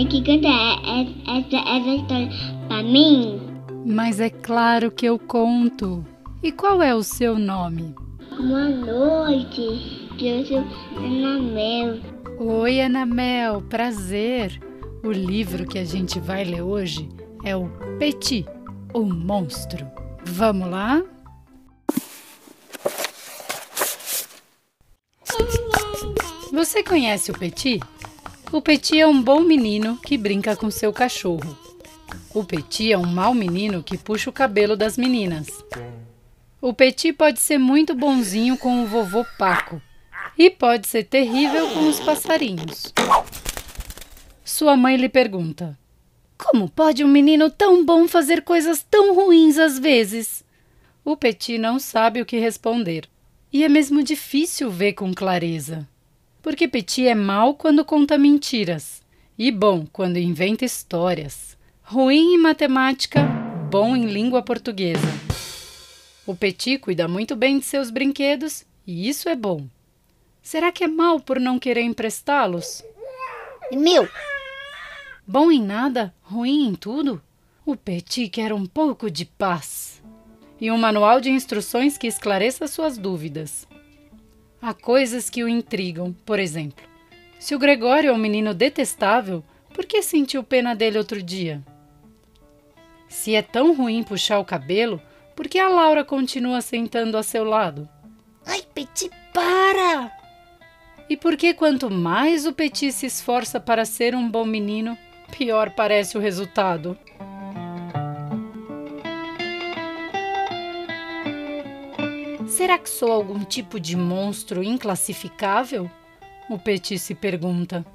é que canta essa, essa história pra mim? Mas é claro que eu conto. E qual é o seu nome? Boa noite, eu sou Ana Mel. Oi, Anamel, prazer. O livro que a gente vai ler hoje é o Petit, o Monstro. Vamos lá? Você conhece o Petit? O Petit é um bom menino que brinca com seu cachorro. O Petit é um mau menino que puxa o cabelo das meninas. O Petit pode ser muito bonzinho com o vovô Paco e pode ser terrível com os passarinhos. Sua mãe lhe pergunta: Como pode um menino tão bom fazer coisas tão ruins às vezes? O Petit não sabe o que responder. E é mesmo difícil ver com clareza. Porque Petit é mau quando conta mentiras e bom quando inventa histórias. Ruim em matemática, bom em língua portuguesa. O Petit cuida muito bem de seus brinquedos e isso é bom. Será que é mal por não querer emprestá-los? Meu! Bom em nada, ruim em tudo? O Petit quer um pouco de paz. E um manual de instruções que esclareça suas dúvidas. Há coisas que o intrigam, por exemplo. Se o Gregório é um menino detestável, por que sentiu pena dele outro dia? Se é tão ruim puxar o cabelo, por que a Laura continua sentando a seu lado? Ai, Petit, para! E por que quanto mais o Petit se esforça para ser um bom menino, pior parece o resultado? Será que sou algum tipo de monstro inclassificável? O Petit se pergunta.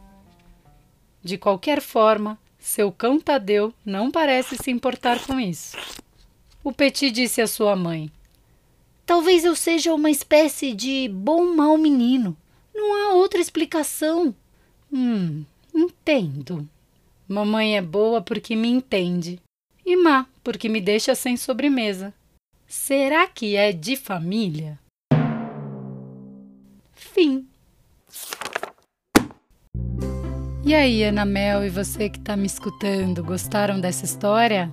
De qualquer forma, seu cão Tadeu não parece se importar com isso. O Petit disse à sua mãe: Talvez eu seja uma espécie de bom mau menino. Não há outra explicação. Hum, entendo. Mamãe é boa porque me entende, e má porque me deixa sem sobremesa. Será que é de família? Fim. E aí, Ana Mel e você que está me escutando, gostaram dessa história?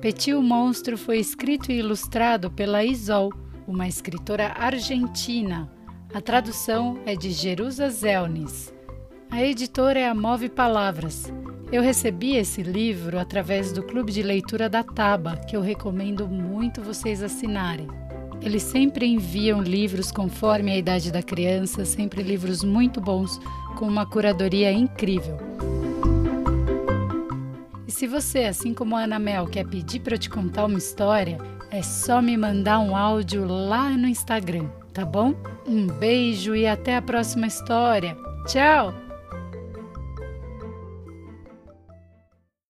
Petit o Monstro foi escrito e ilustrado pela Isol, uma escritora argentina. A tradução é de Jerusa Zelnis. A editora é a Move Palavras. Eu recebi esse livro através do Clube de Leitura da Taba, que eu recomendo muito vocês assinarem. Eles sempre enviam livros conforme a idade da criança, sempre livros muito bons, com uma curadoria incrível. E se você, assim como a Ana Mel, quer pedir para eu te contar uma história, é só me mandar um áudio lá no Instagram, tá bom? Um beijo e até a próxima história. Tchau!